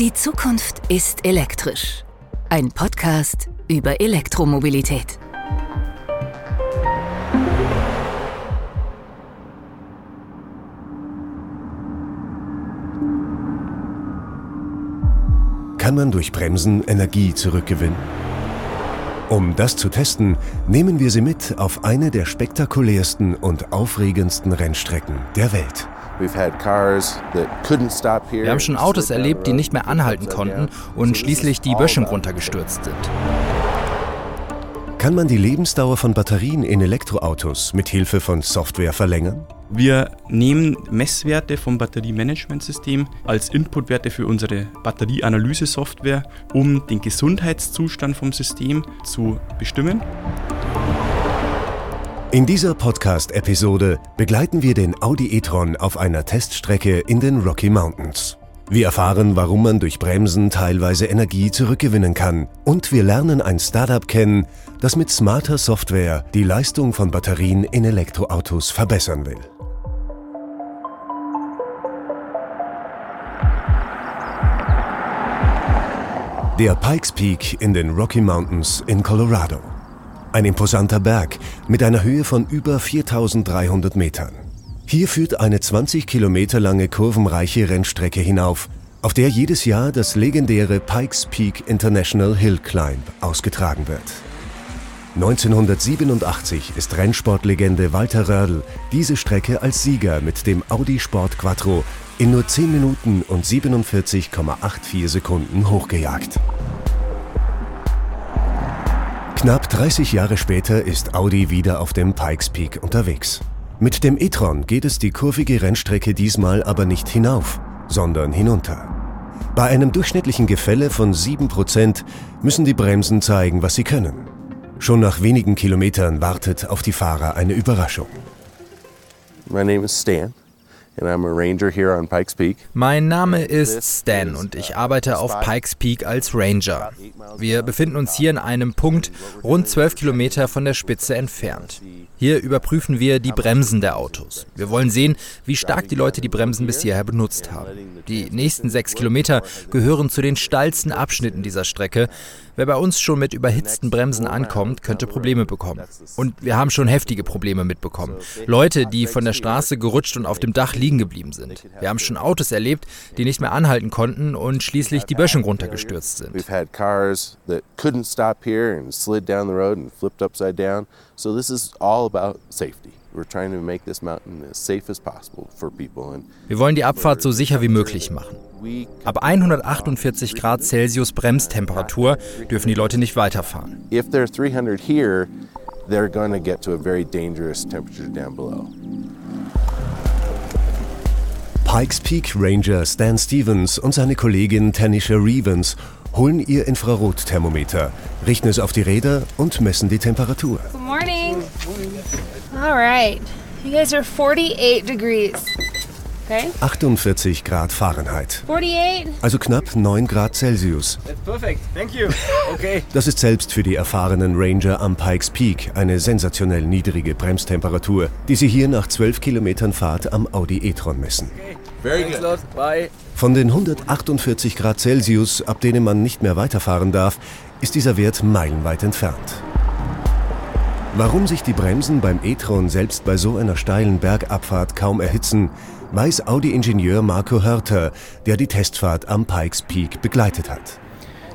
Die Zukunft ist elektrisch. Ein Podcast über Elektromobilität. Kann man durch Bremsen Energie zurückgewinnen? Um das zu testen, nehmen wir Sie mit auf eine der spektakulärsten und aufregendsten Rennstrecken der Welt. Wir haben schon Autos erlebt, die nicht mehr anhalten konnten und schließlich die Böschung runtergestürzt sind. Kann man die Lebensdauer von Batterien in Elektroautos mit Hilfe von Software verlängern? Wir nehmen Messwerte vom Batteriemanagementsystem als Inputwerte für unsere Batterieanalyse-Software, um den Gesundheitszustand vom System zu bestimmen. In dieser Podcast-Episode begleiten wir den Audi e-tron auf einer Teststrecke in den Rocky Mountains. Wir erfahren, warum man durch Bremsen teilweise Energie zurückgewinnen kann. Und wir lernen ein Startup kennen, das mit smarter Software die Leistung von Batterien in Elektroautos verbessern will. Der Pikes Peak in den Rocky Mountains in Colorado. Ein imposanter Berg mit einer Höhe von über 4300 Metern. Hier führt eine 20 Kilometer lange kurvenreiche Rennstrecke hinauf, auf der jedes Jahr das legendäre Pikes Peak International Hill Climb ausgetragen wird. 1987 ist Rennsportlegende Walter Röhrl diese Strecke als Sieger mit dem Audi Sport Quattro in nur 10 Minuten und 47,84 Sekunden hochgejagt. Knapp 30 Jahre später ist Audi wieder auf dem Pikes Peak unterwegs. Mit dem e-tron geht es die kurvige Rennstrecke diesmal aber nicht hinauf, sondern hinunter. Bei einem durchschnittlichen Gefälle von 7% müssen die Bremsen zeigen, was sie können. Schon nach wenigen Kilometern wartet auf die Fahrer eine Überraschung. My name is Stan. Mein Name ist Stan und ich arbeite auf Pikes Peak als Ranger. Wir befinden uns hier in einem Punkt rund 12 Kilometer von der Spitze entfernt. Hier überprüfen wir die Bremsen der Autos. Wir wollen sehen, wie stark die Leute die Bremsen bis hierher benutzt haben. Die nächsten sechs Kilometer gehören zu den steilsten Abschnitten dieser Strecke. Wer bei uns schon mit überhitzten Bremsen ankommt, könnte Probleme bekommen. Und wir haben schon heftige Probleme mitbekommen. Leute, die von der Straße gerutscht und auf dem Dach liegen geblieben sind. Wir haben schon Autos erlebt, die nicht mehr anhalten konnten und schließlich die Böschung runtergestürzt sind. So this is all about safety. Wir wollen die Abfahrt so sicher wie möglich machen. Ab 148 Grad Celsius Bremstemperatur dürfen die Leute nicht weiterfahren. If they're 300 here, they're going to get to a very dangerous temperature down below. Pikes Peak Ranger Stan Stevens und seine Kollegin Tanisha Revens holen ihr Infrarotthermometer, richten es auf die Räder und messen die Temperatur. Good morning. All right. You guys are 48 degrees. Okay? 48 Grad Fahrenheit. 48? Also knapp 9 Grad Celsius. That's perfect. Thank you. Okay. Das ist selbst für die erfahrenen Ranger am Pikes Peak eine sensationell niedrige Bremstemperatur, die sie hier nach 12 Kilometern Fahrt am Audi e-tron messen. Okay. Very good. Bye. Von den 148 Grad Celsius, ab denen man nicht mehr weiterfahren darf, ist dieser Wert meilenweit entfernt. Warum sich die Bremsen beim e-tron selbst bei so einer steilen Bergabfahrt kaum erhitzen, weiß Audi-Ingenieur Marco Hörter, der die Testfahrt am Pikes Peak begleitet hat.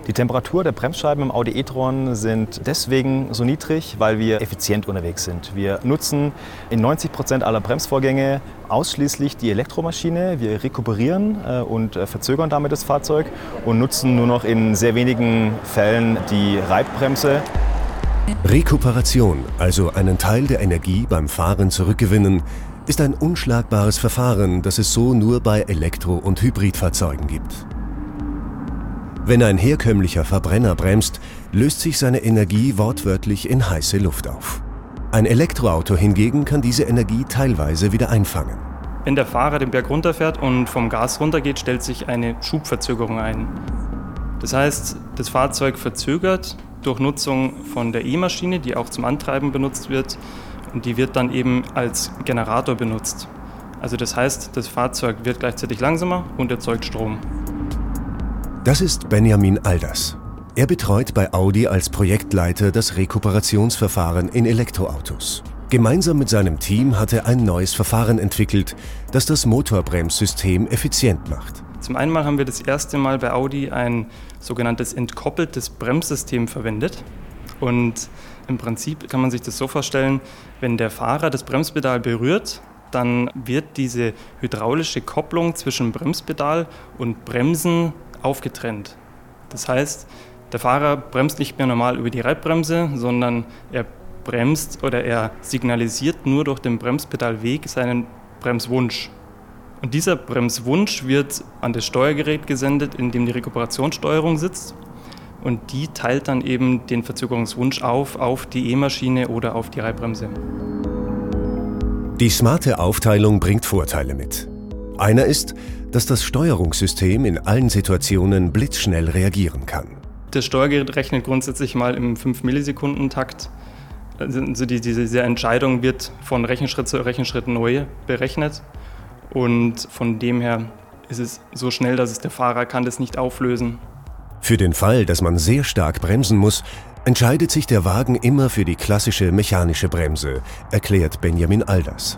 Die Temperatur der Bremsscheiben im Audi e-tron sind deswegen so niedrig, weil wir effizient unterwegs sind. Wir nutzen in 90 Prozent aller Bremsvorgänge ausschließlich die Elektromaschine. Wir rekuperieren äh, und äh, verzögern damit das Fahrzeug und nutzen nur noch in sehr wenigen Fällen die Reibbremse. Rekuperation, also einen Teil der Energie beim Fahren zurückgewinnen, ist ein unschlagbares Verfahren, das es so nur bei Elektro- und Hybridfahrzeugen gibt. Wenn ein herkömmlicher Verbrenner bremst, löst sich seine Energie wortwörtlich in heiße Luft auf. Ein Elektroauto hingegen kann diese Energie teilweise wieder einfangen. Wenn der Fahrer den Berg runterfährt und vom Gas runtergeht, stellt sich eine Schubverzögerung ein. Das heißt, das Fahrzeug verzögert durch Nutzung von der E-Maschine, die auch zum Antreiben benutzt wird, und die wird dann eben als Generator benutzt. Also das heißt, das Fahrzeug wird gleichzeitig langsamer und erzeugt Strom. Das ist Benjamin Alders. Er betreut bei Audi als Projektleiter das Rekuperationsverfahren in Elektroautos. Gemeinsam mit seinem Team hat er ein neues Verfahren entwickelt, das das Motorbremssystem effizient macht. Zum einen haben wir das erste Mal bei Audi ein sogenanntes entkoppeltes Bremssystem verwendet. Und im Prinzip kann man sich das so vorstellen, wenn der Fahrer das Bremspedal berührt, dann wird diese hydraulische Kopplung zwischen Bremspedal und Bremsen aufgetrennt. Das heißt, der Fahrer bremst nicht mehr normal über die Reibbremse, sondern er bremst oder er signalisiert nur durch den Bremspedalweg seinen Bremswunsch. Und dieser Bremswunsch wird an das Steuergerät gesendet, in dem die Rekuperationssteuerung sitzt. Und die teilt dann eben den Verzögerungswunsch auf auf die E-Maschine oder auf die Reibbremse. Die smarte Aufteilung bringt Vorteile mit. Einer ist, dass das Steuerungssystem in allen Situationen blitzschnell reagieren kann. Das Steuergerät rechnet grundsätzlich mal im 5-Millisekunden-Takt. Also die, diese Entscheidung wird von Rechenschritt zu Rechenschritt neu berechnet. Und von dem her ist es so schnell, dass es der Fahrer kann das nicht auflösen. Für den Fall, dass man sehr stark bremsen muss, entscheidet sich der Wagen immer für die klassische mechanische Bremse, erklärt Benjamin Alders.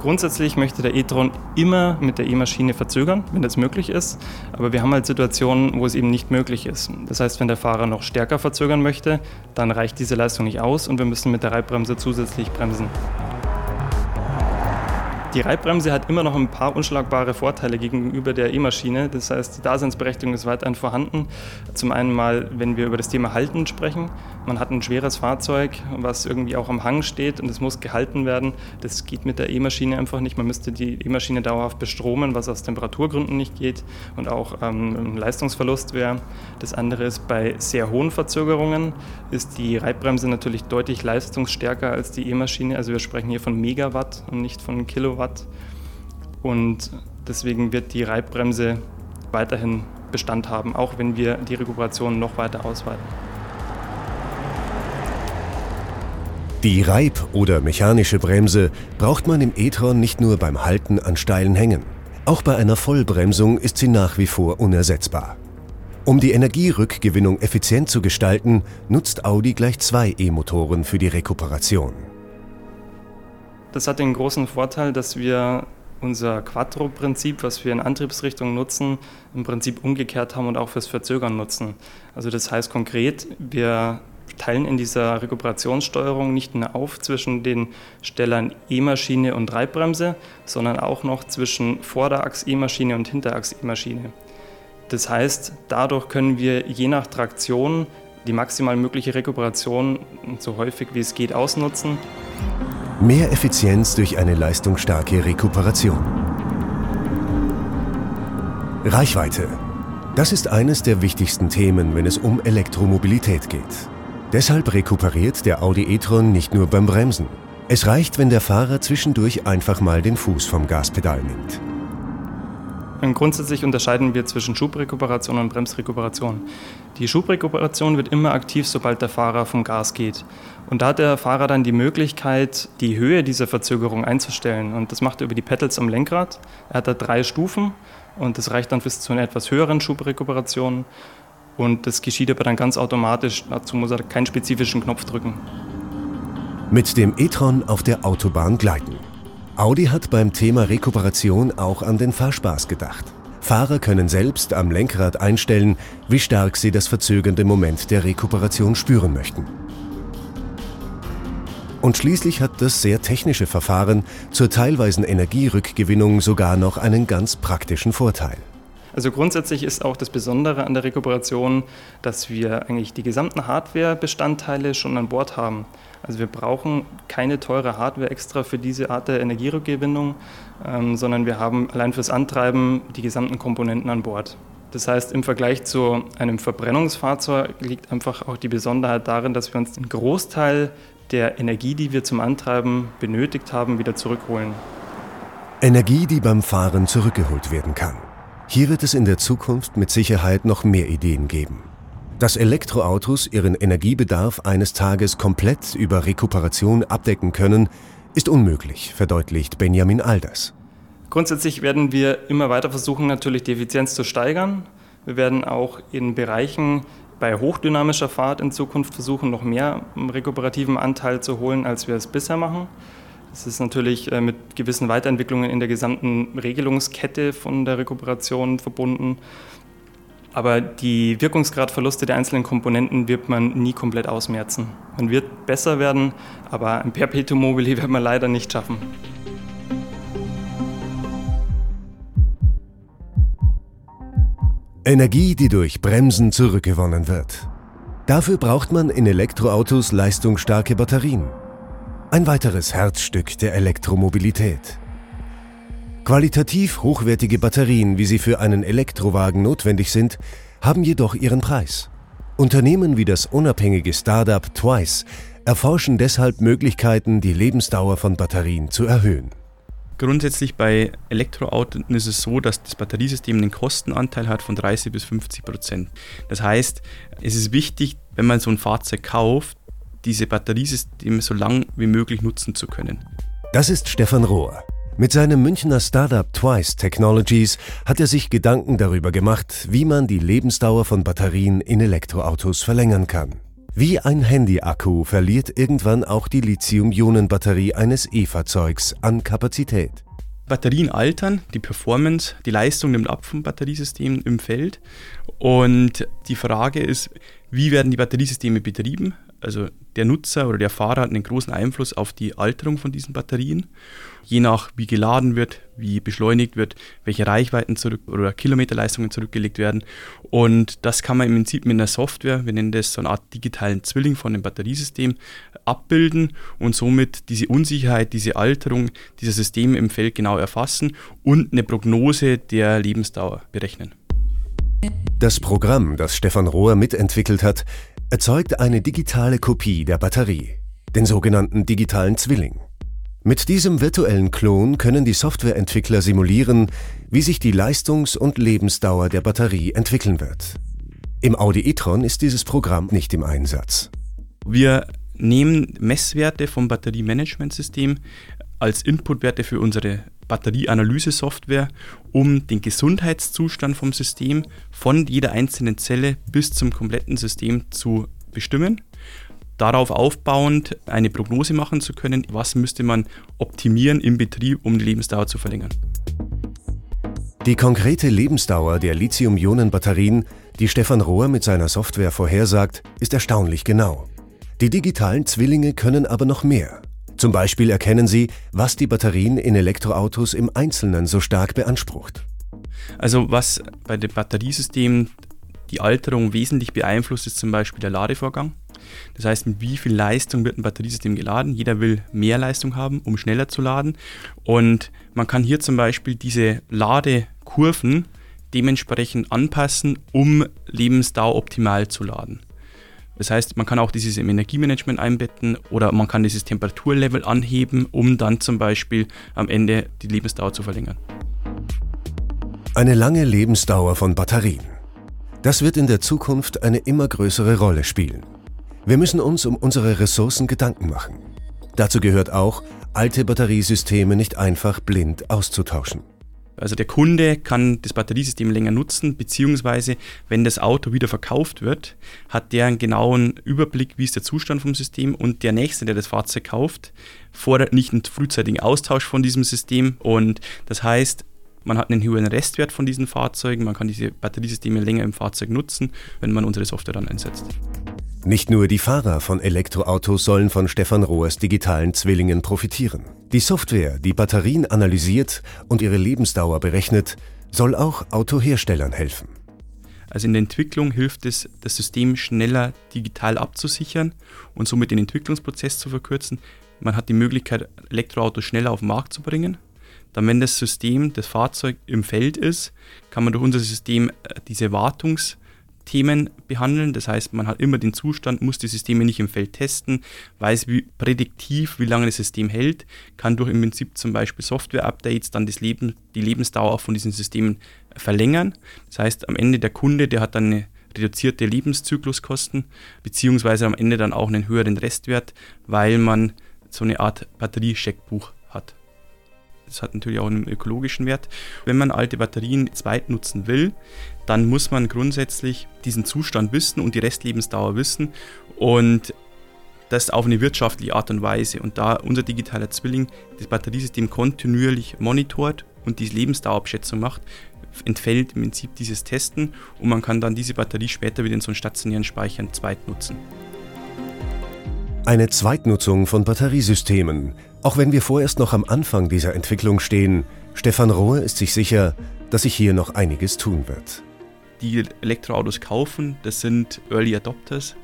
Grundsätzlich möchte der e-tron immer mit der E-Maschine verzögern, wenn das möglich ist. Aber wir haben halt Situationen, wo es eben nicht möglich ist. Das heißt, wenn der Fahrer noch stärker verzögern möchte, dann reicht diese Leistung nicht aus und wir müssen mit der Reibbremse zusätzlich bremsen. Die Reibbremse hat immer noch ein paar unschlagbare Vorteile gegenüber der E-Maschine. Das heißt, die Daseinsberechtigung ist weiterhin vorhanden. Zum einen mal, wenn wir über das Thema Halten sprechen. Man hat ein schweres Fahrzeug, was irgendwie auch am Hang steht und es muss gehalten werden. Das geht mit der E-Maschine einfach nicht. Man müsste die E-Maschine dauerhaft bestromen, was aus Temperaturgründen nicht geht und auch ähm, ein Leistungsverlust wäre. Das andere ist, bei sehr hohen Verzögerungen ist die Reibbremse natürlich deutlich leistungsstärker als die E-Maschine. Also wir sprechen hier von Megawatt und nicht von Kilowatt. Watt. Und deswegen wird die Reibbremse weiterhin Bestand haben, auch wenn wir die Rekuperation noch weiter ausweiten. Die Reib- oder mechanische Bremse braucht man im e-tron nicht nur beim Halten an steilen Hängen. Auch bei einer Vollbremsung ist sie nach wie vor unersetzbar. Um die Energierückgewinnung effizient zu gestalten, nutzt Audi gleich zwei E-Motoren für die Rekuperation. Das hat den großen Vorteil, dass wir unser Quattro-Prinzip, was wir in Antriebsrichtung nutzen, im Prinzip umgekehrt haben und auch fürs Verzögern nutzen. Also das heißt konkret, wir teilen in dieser Rekuperationssteuerung nicht nur auf zwischen den Stellern E-Maschine und Reibbremse, sondern auch noch zwischen Vorderachs-E-Maschine und Hinterachs-E-Maschine. Das heißt, dadurch können wir je nach Traktion die maximal mögliche Rekuperation so häufig wie es geht ausnutzen. Mehr Effizienz durch eine leistungsstarke Rekuperation. Reichweite. Das ist eines der wichtigsten Themen, wenn es um Elektromobilität geht. Deshalb rekuperiert der Audi e-tron nicht nur beim Bremsen. Es reicht, wenn der Fahrer zwischendurch einfach mal den Fuß vom Gaspedal nimmt. Grundsätzlich unterscheiden wir zwischen Schubrekuperation und Bremsrekuperation. Die Schubrekuperation wird immer aktiv, sobald der Fahrer vom Gas geht. Und da hat der Fahrer dann die Möglichkeit, die Höhe dieser Verzögerung einzustellen. Und das macht er über die Pedals am Lenkrad. Er hat da drei Stufen und das reicht dann bis zu einer etwas höheren Schubrekuperation. Und das geschieht aber dann ganz automatisch. Dazu muss er keinen spezifischen Knopf drücken. Mit dem e-tron auf der Autobahn gleiten. Audi hat beim Thema Rekuperation auch an den Fahrspaß gedacht. Fahrer können selbst am Lenkrad einstellen, wie stark sie das verzögernde Moment der Rekuperation spüren möchten. Und schließlich hat das sehr technische Verfahren zur teilweisen Energierückgewinnung sogar noch einen ganz praktischen Vorteil. Also grundsätzlich ist auch das Besondere an der Rekuperation, dass wir eigentlich die gesamten Hardware-Bestandteile schon an Bord haben. Also wir brauchen keine teure Hardware extra für diese Art der Energierückgewinnung, ähm, sondern wir haben allein fürs Antreiben die gesamten Komponenten an Bord. Das heißt, im Vergleich zu einem Verbrennungsfahrzeug liegt einfach auch die Besonderheit darin, dass wir uns den Großteil der Energie, die wir zum Antreiben benötigt haben, wieder zurückholen. Energie, die beim Fahren zurückgeholt werden kann. Hier wird es in der Zukunft mit Sicherheit noch mehr Ideen geben. Dass Elektroautos ihren Energiebedarf eines Tages komplett über Rekuperation abdecken können, ist unmöglich, verdeutlicht Benjamin Alders. Grundsätzlich werden wir immer weiter versuchen, natürlich die Effizienz zu steigern. Wir werden auch in Bereichen bei hochdynamischer Fahrt in Zukunft versuchen, noch mehr rekuperativen Anteil zu holen, als wir es bisher machen. Das ist natürlich äh, mit gewissen Weiterentwicklungen in der gesamten Regelungskette von der Rekuperation verbunden. Aber die Wirkungsgradverluste der einzelnen Komponenten wird man nie komplett ausmerzen. Man wird besser werden, aber ein Perpetuum mobile wird man leider nicht schaffen. Energie, die durch Bremsen zurückgewonnen wird. Dafür braucht man in Elektroautos leistungsstarke Batterien. Ein weiteres Herzstück der Elektromobilität. Qualitativ hochwertige Batterien, wie sie für einen Elektrowagen notwendig sind, haben jedoch ihren Preis. Unternehmen wie das unabhängige Startup Twice erforschen deshalb Möglichkeiten, die Lebensdauer von Batterien zu erhöhen. Grundsätzlich bei Elektroautos ist es so, dass das Batteriesystem einen Kostenanteil hat von 30 bis 50 Prozent. Das heißt, es ist wichtig, wenn man so ein Fahrzeug kauft, diese Batteriesysteme so lang wie möglich nutzen zu können. Das ist Stefan Rohr. Mit seinem Münchner Startup Twice Technologies hat er sich Gedanken darüber gemacht, wie man die Lebensdauer von Batterien in Elektroautos verlängern kann. Wie ein Handy-Akku verliert irgendwann auch die Lithium-Ionen-Batterie eines E-Fahrzeugs an Kapazität. Batterien altern, die Performance, die Leistung nimmt ab vom Batteriesystem im Feld. Und die Frage ist, wie werden die Batteriesysteme betrieben? Also der Nutzer oder der Fahrer hat einen großen Einfluss auf die Alterung von diesen Batterien. Je nach wie geladen wird, wie beschleunigt wird, welche Reichweiten zurück oder Kilometerleistungen zurückgelegt werden. Und das kann man im Prinzip mit einer Software, wir nennen das so eine Art digitalen Zwilling von dem Batteriesystem, abbilden und somit diese Unsicherheit, diese Alterung dieser Systeme im Feld genau erfassen und eine Prognose der Lebensdauer berechnen. Das Programm, das Stefan Rohr mitentwickelt hat, erzeugt eine digitale Kopie der Batterie, den sogenannten digitalen Zwilling. Mit diesem virtuellen Klon können die Softwareentwickler simulieren, wie sich die Leistungs- und Lebensdauer der Batterie entwickeln wird. Im Audi e-tron ist dieses Programm nicht im Einsatz. Wir nehmen Messwerte vom Batteriemanagementsystem als Inputwerte für unsere Batterieanalyse-Software, um den Gesundheitszustand vom System von jeder einzelnen Zelle bis zum kompletten System zu bestimmen. Darauf aufbauend eine Prognose machen zu können, was müsste man optimieren im Betrieb, um die Lebensdauer zu verlängern. Die konkrete Lebensdauer der Lithium-Ionen-Batterien, die Stefan Rohr mit seiner Software vorhersagt, ist erstaunlich genau. Die digitalen Zwillinge können aber noch mehr. Zum Beispiel erkennen sie, was die Batterien in Elektroautos im Einzelnen so stark beansprucht. Also was bei den Batteriesystemen die Alterung wesentlich beeinflusst, ist zum Beispiel der Ladevorgang. Das heißt, mit wie viel Leistung wird ein Batteriesystem geladen? Jeder will mehr Leistung haben, um schneller zu laden. Und man kann hier zum Beispiel diese Ladekurven dementsprechend anpassen, um Lebensdauer optimal zu laden. Das heißt, man kann auch dieses im Energiemanagement einbetten oder man kann dieses Temperaturlevel anheben, um dann zum Beispiel am Ende die Lebensdauer zu verlängern. Eine lange Lebensdauer von Batterien. Das wird in der Zukunft eine immer größere Rolle spielen. Wir müssen uns um unsere Ressourcen Gedanken machen. Dazu gehört auch, alte Batteriesysteme nicht einfach blind auszutauschen. Also der Kunde kann das Batteriesystem länger nutzen, beziehungsweise wenn das Auto wieder verkauft wird, hat der einen genauen Überblick, wie ist der Zustand vom System und der Nächste, der das Fahrzeug kauft, fordert nicht einen frühzeitigen Austausch von diesem System und das heißt, man hat einen höheren Restwert von diesen Fahrzeugen, man kann diese Batteriesysteme länger im Fahrzeug nutzen, wenn man unsere Software dann einsetzt. Nicht nur die Fahrer von Elektroautos sollen von Stefan Rohrs digitalen Zwillingen profitieren. Die Software, die Batterien analysiert und ihre Lebensdauer berechnet, soll auch Autoherstellern helfen. Also in der Entwicklung hilft es, das System schneller digital abzusichern und somit den Entwicklungsprozess zu verkürzen. Man hat die Möglichkeit, Elektroautos schneller auf den Markt zu bringen. Dann, wenn das System, das Fahrzeug im Feld ist, kann man durch unser System äh, diese Wartungs- Themen behandeln. Das heißt, man hat immer den Zustand, muss die Systeme nicht im Feld testen, weiß wie prädiktiv, wie lange das System hält, kann durch im Prinzip zum Beispiel Software-Updates dann das Leben, die Lebensdauer von diesen Systemen verlängern. Das heißt, am Ende der Kunde, der hat dann eine reduzierte Lebenszykluskosten, beziehungsweise am Ende dann auch einen höheren Restwert, weil man so eine Art Batteriescheckbuch. Das hat natürlich auch einen ökologischen Wert. Wenn man alte Batterien zweit nutzen will, dann muss man grundsätzlich diesen Zustand wissen und die Restlebensdauer wissen und das auf eine wirtschaftliche Art und Weise. Und da unser digitaler Zwilling das Batteriesystem kontinuierlich monitort und die Lebensdauerabschätzung macht, entfällt im Prinzip dieses Testen und man kann dann diese Batterie später wieder in so einen stationären Speicher zweit nutzen. Eine Zweitnutzung von Batteriesystemen. Auch wenn wir vorerst noch am Anfang dieser Entwicklung stehen, Stefan Rohr ist sich sicher, dass sich hier noch einiges tun wird. Die Elektroautos kaufen, das sind Early Adopters,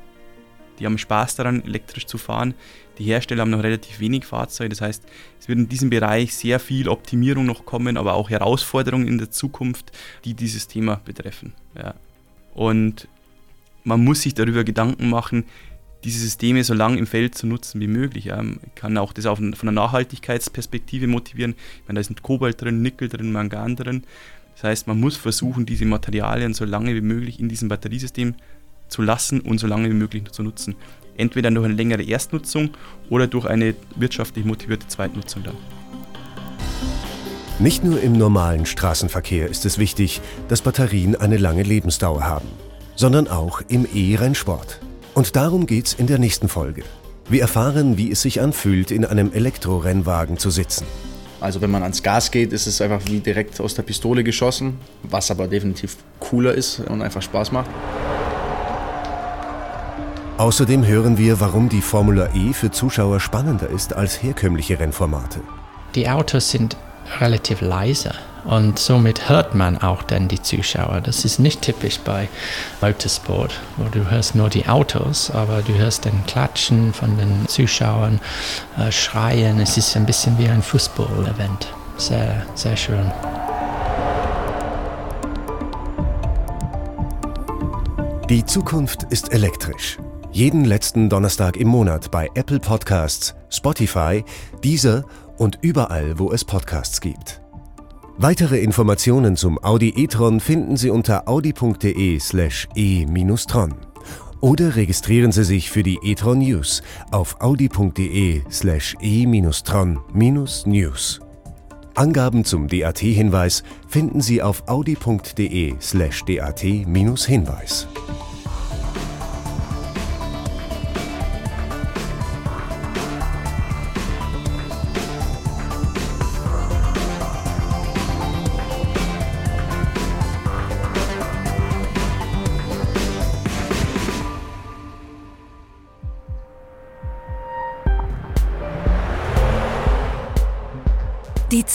die haben Spaß daran, elektrisch zu fahren. Die Hersteller haben noch relativ wenig Fahrzeuge, das heißt, es wird in diesem Bereich sehr viel Optimierung noch kommen, aber auch Herausforderungen in der Zukunft, die dieses Thema betreffen. Ja. Und man muss sich darüber Gedanken machen, diese Systeme so lange im Feld zu nutzen wie möglich. Man kann auch das auf, von einer Nachhaltigkeitsperspektive motivieren. Ich meine, da ist Kobalt drin, Nickel drin, Mangan drin. Das heißt, man muss versuchen, diese Materialien so lange wie möglich in diesem Batteriesystem zu lassen und so lange wie möglich zu nutzen. Entweder durch eine längere Erstnutzung oder durch eine wirtschaftlich motivierte Zweitnutzung dann. Nicht nur im normalen Straßenverkehr ist es wichtig, dass Batterien eine lange Lebensdauer haben, sondern auch im E-Rennsport. Und darum geht's in der nächsten Folge. Wir erfahren, wie es sich anfühlt, in einem Elektrorennwagen zu sitzen. Also wenn man ans Gas geht, ist es einfach wie direkt aus der Pistole geschossen, was aber definitiv cooler ist und einfach Spaß macht. Außerdem hören wir, warum die Formula E für Zuschauer spannender ist als herkömmliche Rennformate. Die Autos sind relativ leise und somit hört man auch dann die Zuschauer. Das ist nicht typisch bei Motorsport, wo du hörst nur die Autos, aber du hörst den Klatschen von den Zuschauern, äh, Schreien. Es ist ein bisschen wie ein Fußball-Event. Sehr, sehr schön. Die Zukunft ist elektrisch. Jeden letzten Donnerstag im Monat bei Apple Podcasts, Spotify, Deezer und überall, wo es Podcasts gibt. Weitere Informationen zum Audi e-tron finden Sie unter audi.de/slash e-tron. Oder registrieren Sie sich für die e-tron News auf audi.de/slash e-tron-news. Angaben zum DAT-Hinweis finden Sie auf audi.de/slash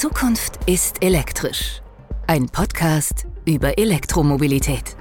Zukunft ist elektrisch. Ein Podcast über Elektromobilität.